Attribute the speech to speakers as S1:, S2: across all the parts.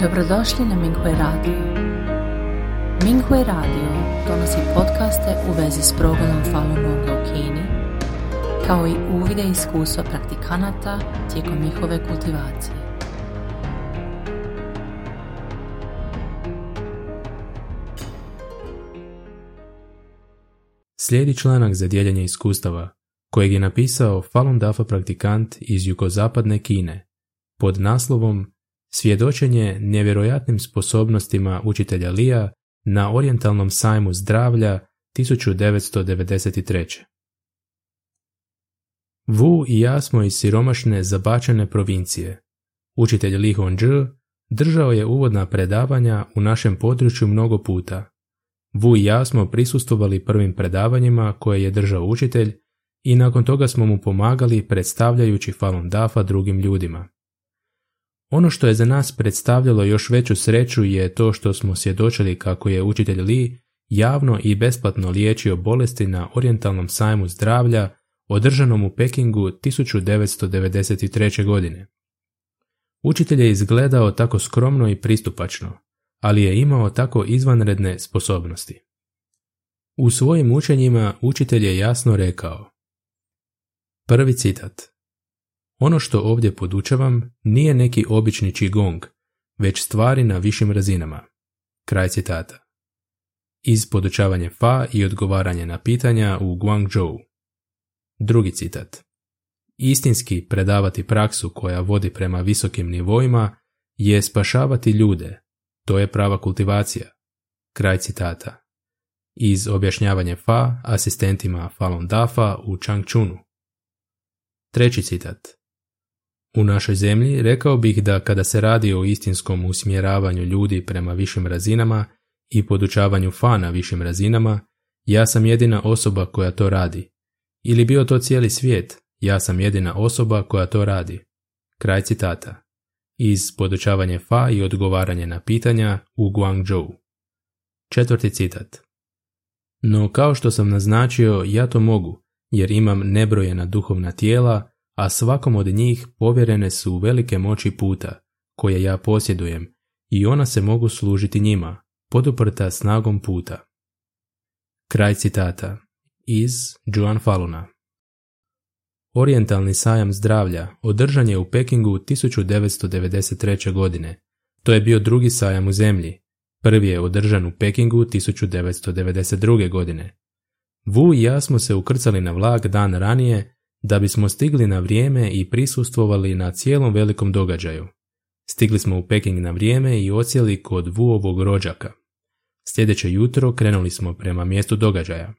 S1: Dobrodošli na Minghui Radio. Minghui Radio donosi podcaste u vezi s progledom Falun Gonga u Kini, kao i uvide iskustva praktikanata tijekom njihove kultivacije.
S2: Slijedi članak za dijeljenje iskustava, kojeg je napisao Falun Dafa praktikant iz jugozapadne Kine, pod naslovom Svjedočenje nevjerojatnim sposobnostima učitelja Lija na orijentalnom sajmu zdravlja 1993. Wu i ja smo iz siromašne zabačene provincije. Učitelj Li Hongzhi držao je uvodna predavanja u našem području mnogo puta. Wu i ja smo prisustvovali prvim predavanjima koje je držao učitelj i nakon toga smo mu pomagali predstavljajući Falun Dafa drugim ljudima. Ono što je za nas predstavljalo još veću sreću je to što smo svjedočili kako je učitelj Li javno i besplatno liječio bolesti na orijentalnom sajmu zdravlja održanom u Pekingu 1993. godine. Učitelj je izgledao tako skromno i pristupačno, ali je imao tako izvanredne sposobnosti. U svojim učenjima učitelj je jasno rekao Prvi citat Ono što ovdje podučavam nije neki obični qigong, već stvari na višim razinama. Kraj citata. Iz podučavanje fa i odgovaranje na pitanja u Guangzhou. Drugi citat. Istinski predavati praksu koja vodi prema visokim nivoima je spašavati ljude. To je prava kultivacija. Kraj citata. Iz objašnjavanje fa asistentima Falun Dafa u Changchunu. Treći citat. U našoj zemlji rekao bih da kada se radi o istinskom usmjeravanju ljudi prema višim razinama i podučavanju fa na višim razinama, ja sam jedina osoba koja to radi. Ili bio to cijeli svijet, ja sam jedina osoba koja to radi. Kraj citata. Iz podučavanje fa i odgovaranje na pitanja u Guangzhou. Četvrti citat. No kao što sam naznačio, ja to mogu, jer imam nebrojena duhovna tijela, a svakom od njih povjerene su velike moći puta, koje ja posjedujem, i ona se mogu služiti njima, poduprta snagom puta. Kraj citata iz Juan Faluna. Orientalni sajam zdravlja održan je u Pekingu 1993. godine. To je bio drugi sajam u zemlji. Prvi je održan u Pekingu 1992. godine. Wu i ja smo se ukrcali na vlak dan ranije da bismo stigli na vrijeme i prisustvovali na cijelom velikom događaju. Stigli smo u Peking na vrijeme i ocijeli kod Vuovog rođaka. Sljedeće jutro krenuli smo prema mjestu događaja.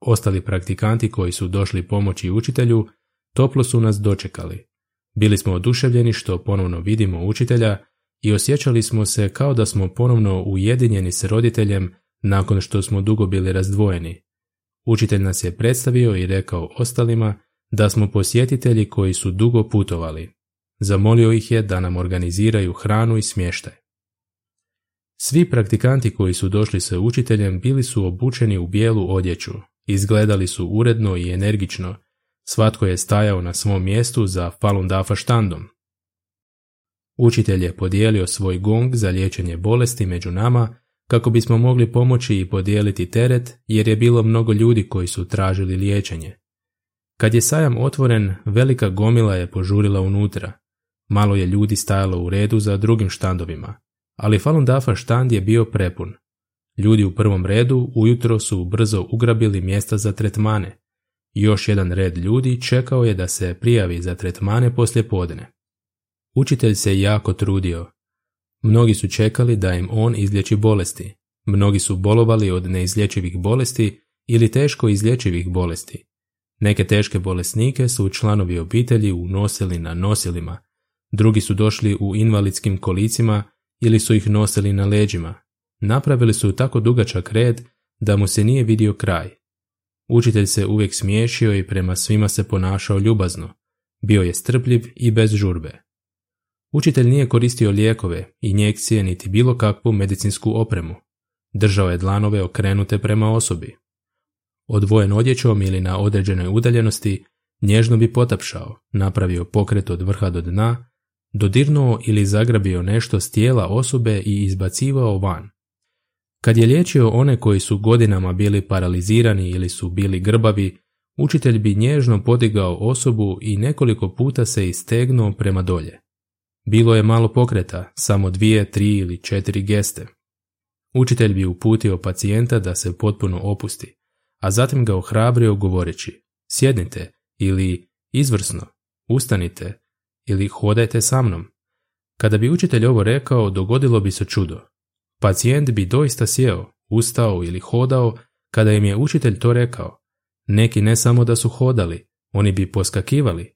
S2: Ostali praktikanti koji su došli pomoći učitelju toplo su nas dočekali. Bili smo oduševljeni što ponovno vidimo učitelja i osjećali smo se kao da smo ponovno ujedinjeni s roditeljem nakon što smo dugo bili razdvojeni. Učitelj nas je predstavio i rekao ostalima da smo posjetitelji koji su dugo putovali. Zamolio ih je da nam organiziraju hranu i smještaj. Svi praktikanti koji su došli sa učiteljem bili su obučeni u bijelu odjeću, izgledali su uredno i energično, svatko je stajao na svom mjestu za Falun Dafa štandom. Učitelj je podijelio svoj gong za liječenje bolesti među nama kako bismo mogli pomoći i podijeliti teret jer je bilo mnogo ljudi koji su tražili liječenje. Kad je sajam otvoren, velika gomila je požurila unutra. Malo je ljudi stajalo u redu za drugim štandovima, ali Falun Dafa štand je bio prepun. Ljudi u prvom redu ujutro su brzo ugrabili mjesta za tretmane. Još jedan red ljudi čekao je da se prijavi za tretmane poslje podne. Učitelj se jako trudio. Mnogi su čekali da im on izlječi bolesti. Mnogi su bolovali od neizlječivih bolesti ili teško izlječivih bolesti. Neke teške bolesnike su članovi obitelji unosili na nosilima, drugi su došli u invalidskim kolicima ili su ih nosili na leđima. Napravili su tako dugačak red da mu se nije vidio kraj. Učitelj se uvijek smiješio i prema svima se ponašao ljubazno. Bio je strpljiv i bez žurbe. Učitelj nije koristio lijekove, injekcije niti bilo kakvu medicinsku opremu. Držao je dlanove okrenute prema osobi. Odvojen odjećom ili na određenoj udaljenosti, nježno bi potapšao, napravio pokret od vrha do dna, dodirnuo ili zagrabio nešto s tijela osobe i izbacivao van. Kad je liječio one koji su godinama bili paralizirani ili su bili grbavi, učitelj bi nježno podigao osobu i nekoliko puta se istegnuo prema dolje. Bilo je malo pokreta, samo dvije, tri ili četiri geste. Učitelj bi uputio pacijenta da se potpuno opusti, a zatim ga ohrabrio govoreći sjednite ili izvrsno, ustanite ili hodajte sa mnom. Kada bi učitelj ovo rekao, dogodilo bi se čudo. Pacijent bi doista sjeo, ustao ili hodao kada im je učitelj to rekao. Neki ne samo da su hodali, oni bi poskakivali.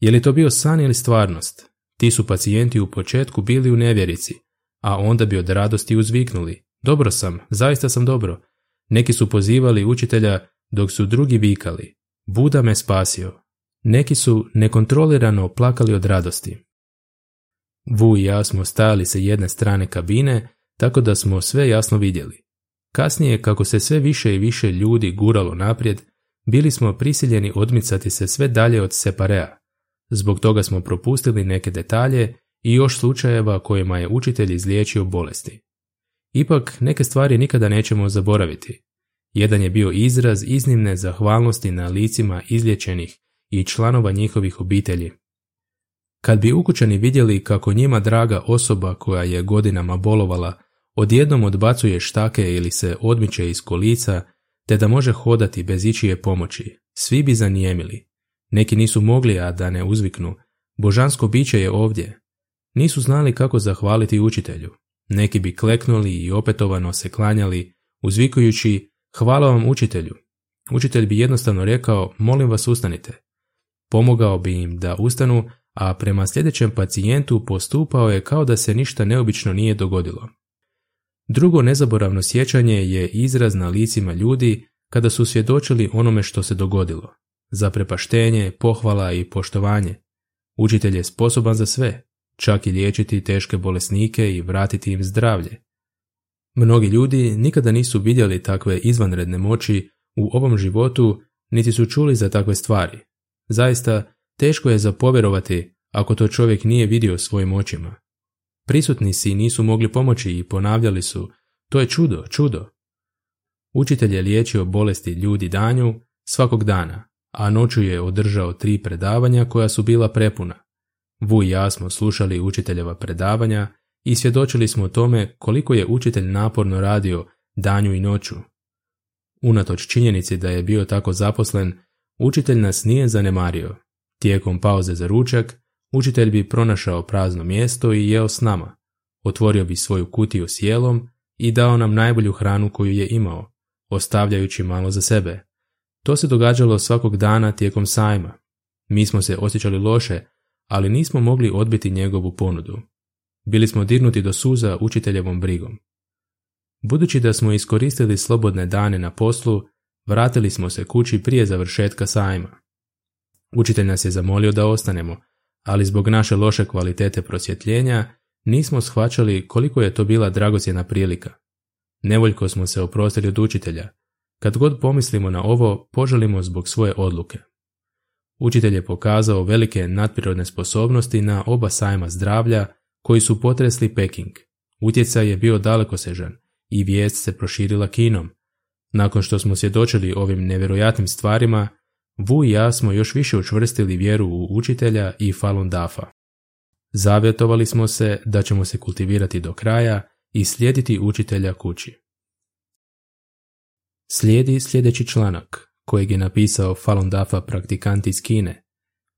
S2: Je li to bio san ili stvarnost? Ti su pacijenti u početku bili u nevjerici, a onda bi od radosti uzviknuli. Dobro sam, zaista sam dobro. Neki su pozivali učitelja dok su drugi vikali. Buda me spasio. Neki su nekontrolirano plakali od radosti. Vu i ja smo stajali sa jedne strane kabine, tako da smo sve jasno vidjeli. Kasnije, kako se sve više i više ljudi guralo naprijed, bili smo prisiljeni odmicati se sve dalje od separea. Zbog toga smo propustili neke detalje i još slučajeva kojima je učitelj izliječio bolesti. Ipak, neke stvari nikada nećemo zaboraviti. Jedan je bio izraz iznimne zahvalnosti na licima izliječenih i članova njihovih obitelji. Kad bi ukućani vidjeli kako njima draga osoba koja je godinama bolovala odjednom odbacuje štake ili se odmiče iz kolica, te da može hodati bez ičije pomoći, svi bi zanijemili. Neki nisu mogli, a da ne uzviknu, božansko biće je ovdje. Nisu znali kako zahvaliti učitelju. Neki bi kleknuli i opetovano se klanjali, uzvikujući hvala vam učitelju. Učitelj bi jednostavno rekao, molim vas ustanite. Pomogao bi im da ustanu, a prema sljedećem pacijentu postupao je kao da se ništa neobično nije dogodilo. Drugo nezaboravno sjećanje je izraz na licima ljudi kada su svjedočili onome što se dogodilo. Za prepaštenje, pohvala i poštovanje. Učitelj je sposoban za sve, čak i liječiti teške bolesnike i vratiti im zdravlje. Mnogi ljudi nikada nisu vidjeli takve izvanredne moći u ovom životu, niti su čuli za takve stvari. Zaista, teško je zapovjerovati ako to čovjek nije vidio svojim očima. Prisutni si nisu mogli pomoći i ponavljali su, to je čudo, čudo. Učitelj je liječio bolesti ljudi danju svakog dana, a noću je održao tri predavanja koja su bila prepuna. Vu i ja smo slušali učiteljeva predavanja i svjedočili smo o tome koliko je učitelj naporno radio danju i noću. Unatoč činjenici da je bio tako zaposlen, učitelj nas nije zanemario. Tijekom pauze za ručak, učitelj bi pronašao prazno mjesto i jeo s nama. Otvorio bi svoju kutiju s jelom i dao nam najbolju hranu koju je imao, ostavljajući malo za sebe. To se događalo svakog dana tijekom sajma. Mi smo se osjećali loše, ali nismo mogli odbiti njegovu ponudu. Bili smo dirnuti do suza učiteljevom brigom. Budući da smo iskoristili slobodne dane na poslu, vratili smo se kući prije završetka sajma. Učitelj nas je zamolio da ostanemo, ali zbog naše loše kvalitete prosvjetljenja nismo shvaćali koliko je to bila dragocjena prilika. Nevoljko smo se oprostili od učitelja. Kad god pomislimo na ovo, poželimo zbog svoje odluke. Učitelj je pokazao velike nadprirodne sposobnosti na oba sajma zdravlja koji su potresli Peking. Utjecaj je bio dalekosežan i vijest se proširila kinom. Nakon što smo svjedočili ovim nevjerojatnim stvarima, Vu i ja smo još više učvrstili vjeru u učitelja i Falun Dafa. Zavjetovali smo se da ćemo se kultivirati do kraja i slijediti učitelja kući. Slijedi sljedeći članak kojeg je napisao Falun Dafa praktikant iz Kine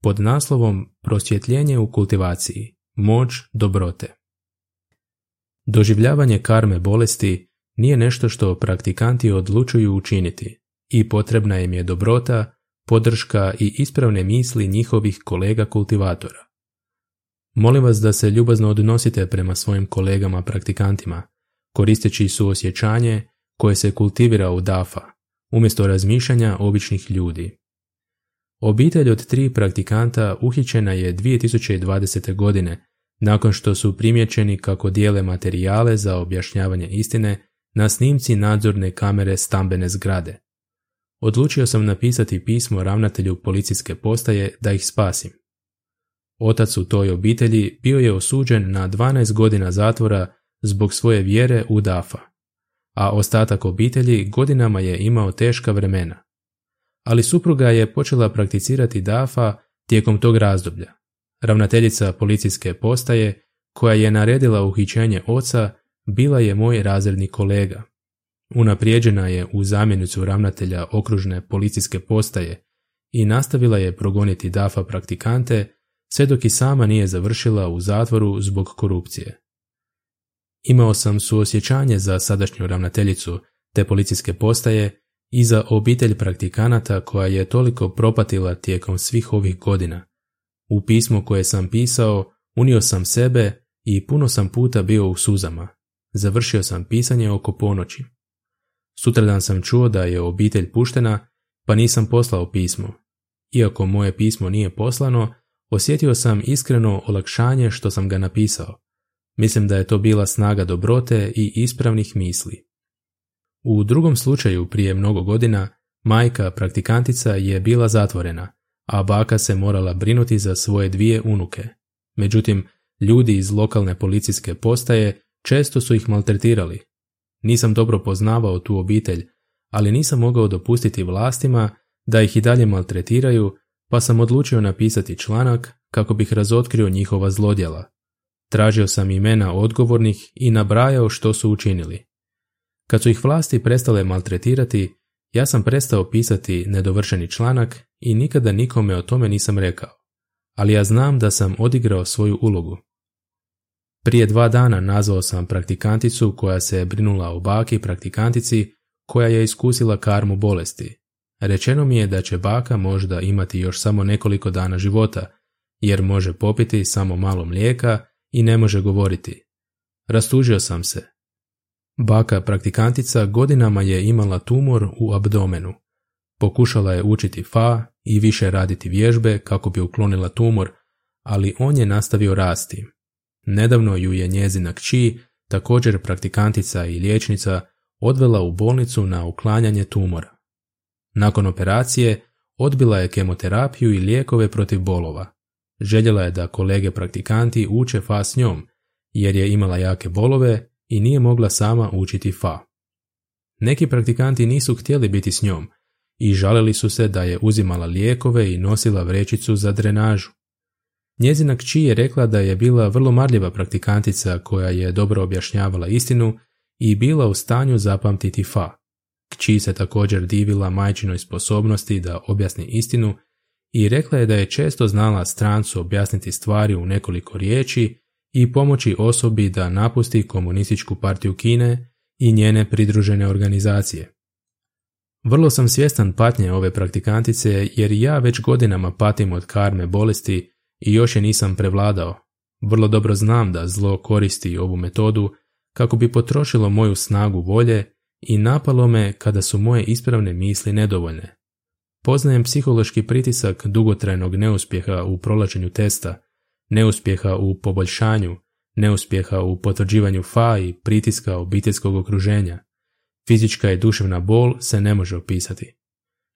S2: pod naslovom Prosvjetljenje u kultivaciji moć dobrote. Doživljavanje karme bolesti nije nešto što praktikanti odlučuju učiniti i potrebna im je dobrota, podrška i ispravne misli njihovih kolega kultivatora. Molim vas da se ljubazno odnosite prema svojim kolegama praktikantima, koristeći suosjećanje koje se kultivira u DAFA, umjesto razmišljanja običnih ljudi. Obitelj od tri praktikanta uhićena je 2020. godine nakon što su primjećeni kako dijele materijale za objašnjavanje istine na snimci nadzorne kamere stambene zgrade. Odlučio sam napisati pismo ravnatelju policijske postaje da ih spasim. Otac u toj obitelji bio je osuđen na 12 godina zatvora zbog svoje vjere u Dafa, a ostatak obitelji godinama je imao teška vremena. Ali supruga je počela prakticirati Dafa tijekom tog razdoblja. Ravnateljica policijske postaje, koja je naredila uhićenje oca, bila je moj razredni kolega. Unaprijeđena je u zamjenicu ravnatelja okružne policijske postaje i nastavila je progoniti DAFA praktikante sve dok i sama nije završila u zatvoru zbog korupcije. Imao sam suosjećanje za sadašnju ravnateljicu te policijske postaje i za obitelj praktikanata koja je toliko propatila tijekom svih ovih godina. U pismo koje sam pisao unio sam sebe i puno sam puta bio u suzama. Završio sam pisanje oko ponoći. Sutradan sam čuo da je obitelj puštena, pa nisam poslao pismo. Iako moje pismo nije poslano, osjetio sam iskreno olakšanje što sam ga napisao. Mislim da je to bila snaga dobrote i ispravnih misli. U drugom slučaju prije mnogo godina, majka praktikantica je bila zatvorena, a baka se morala brinuti za svoje dvije unuke. Međutim, ljudi iz lokalne policijske postaje često su ih maltretirali. Nisam dobro poznavao tu obitelj, ali nisam mogao dopustiti vlastima da ih i dalje maltretiraju, pa sam odlučio napisati članak kako bih razotkrio njihova zlodjela. Tražio sam imena odgovornih i nabrajao što su učinili. Kad su ih vlasti prestale maltretirati, ja sam prestao pisati nedovršeni članak i nikada nikome o tome nisam rekao, ali ja znam da sam odigrao svoju ulogu. Prije dva dana nazvao sam praktikanticu koja se brinula o baki praktikantici koja je iskusila karmu bolesti. Rečeno mi je da će baka možda imati još samo nekoliko dana života, jer može popiti samo malo mlijeka i ne može govoriti. Rastužio sam se. Baka praktikantica godinama je imala tumor u abdomenu. Pokušala je učiti fa i više raditi vježbe kako bi uklonila tumor, ali on je nastavio rasti. Nedavno ju je njezina kći, također praktikantica i liječnica, odvela u bolnicu na uklanjanje tumora. Nakon operacije odbila je kemoterapiju i lijekove protiv bolova. Željela je da kolege praktikanti uče fa s njom, jer je imala jake bolove i nije mogla sama učiti fa. Neki praktikanti nisu htjeli biti s njom i žalili su se da je uzimala lijekove i nosila vrećicu za drenažu. Njezina kći je rekla da je bila vrlo marljiva praktikantica koja je dobro objašnjavala istinu i bila u stanju zapamtiti fa. Kći se također divila majčinoj sposobnosti da objasni istinu i rekla je da je često znala strancu objasniti stvari u nekoliko riječi i pomoći osobi da napusti komunističku partiju Kine i njene pridružene organizacije. Vrlo sam svjestan patnje ove praktikantice jer ja već godinama patim od karme bolesti i još je nisam prevladao. Vrlo dobro znam da zlo koristi ovu metodu kako bi potrošilo moju snagu volje i napalo me kada su moje ispravne misli nedovoljne. Poznajem psihološki pritisak dugotrajnog neuspjeha u prolačenju testa, neuspjeha u poboljšanju, neuspjeha u potvrđivanju fa i pritiska obiteljskog okruženja. Fizička i duševna bol se ne može opisati.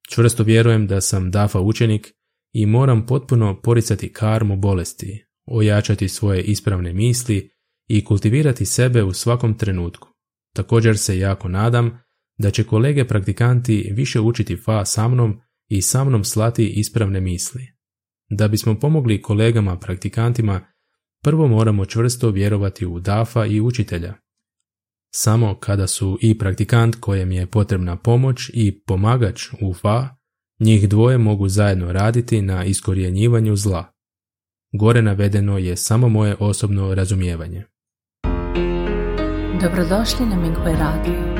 S2: Čvrsto vjerujem da sam DAFA učenik i moram potpuno poricati karmu bolesti, ojačati svoje ispravne misli i kultivirati sebe u svakom trenutku. Također se jako nadam da će kolege praktikanti više učiti fa sa mnom i sa mnom slati ispravne misli. Da bismo pomogli kolegama praktikantima, prvo moramo čvrsto vjerovati u dafa i učitelja. Samo kada su i praktikant kojem je potrebna pomoć i pomagač u fa, njih dvoje mogu zajedno raditi na iskorjenjivanju zla. Gore navedeno je samo moje osobno razumijevanje.
S1: Dobrodošli na Minghui Radio.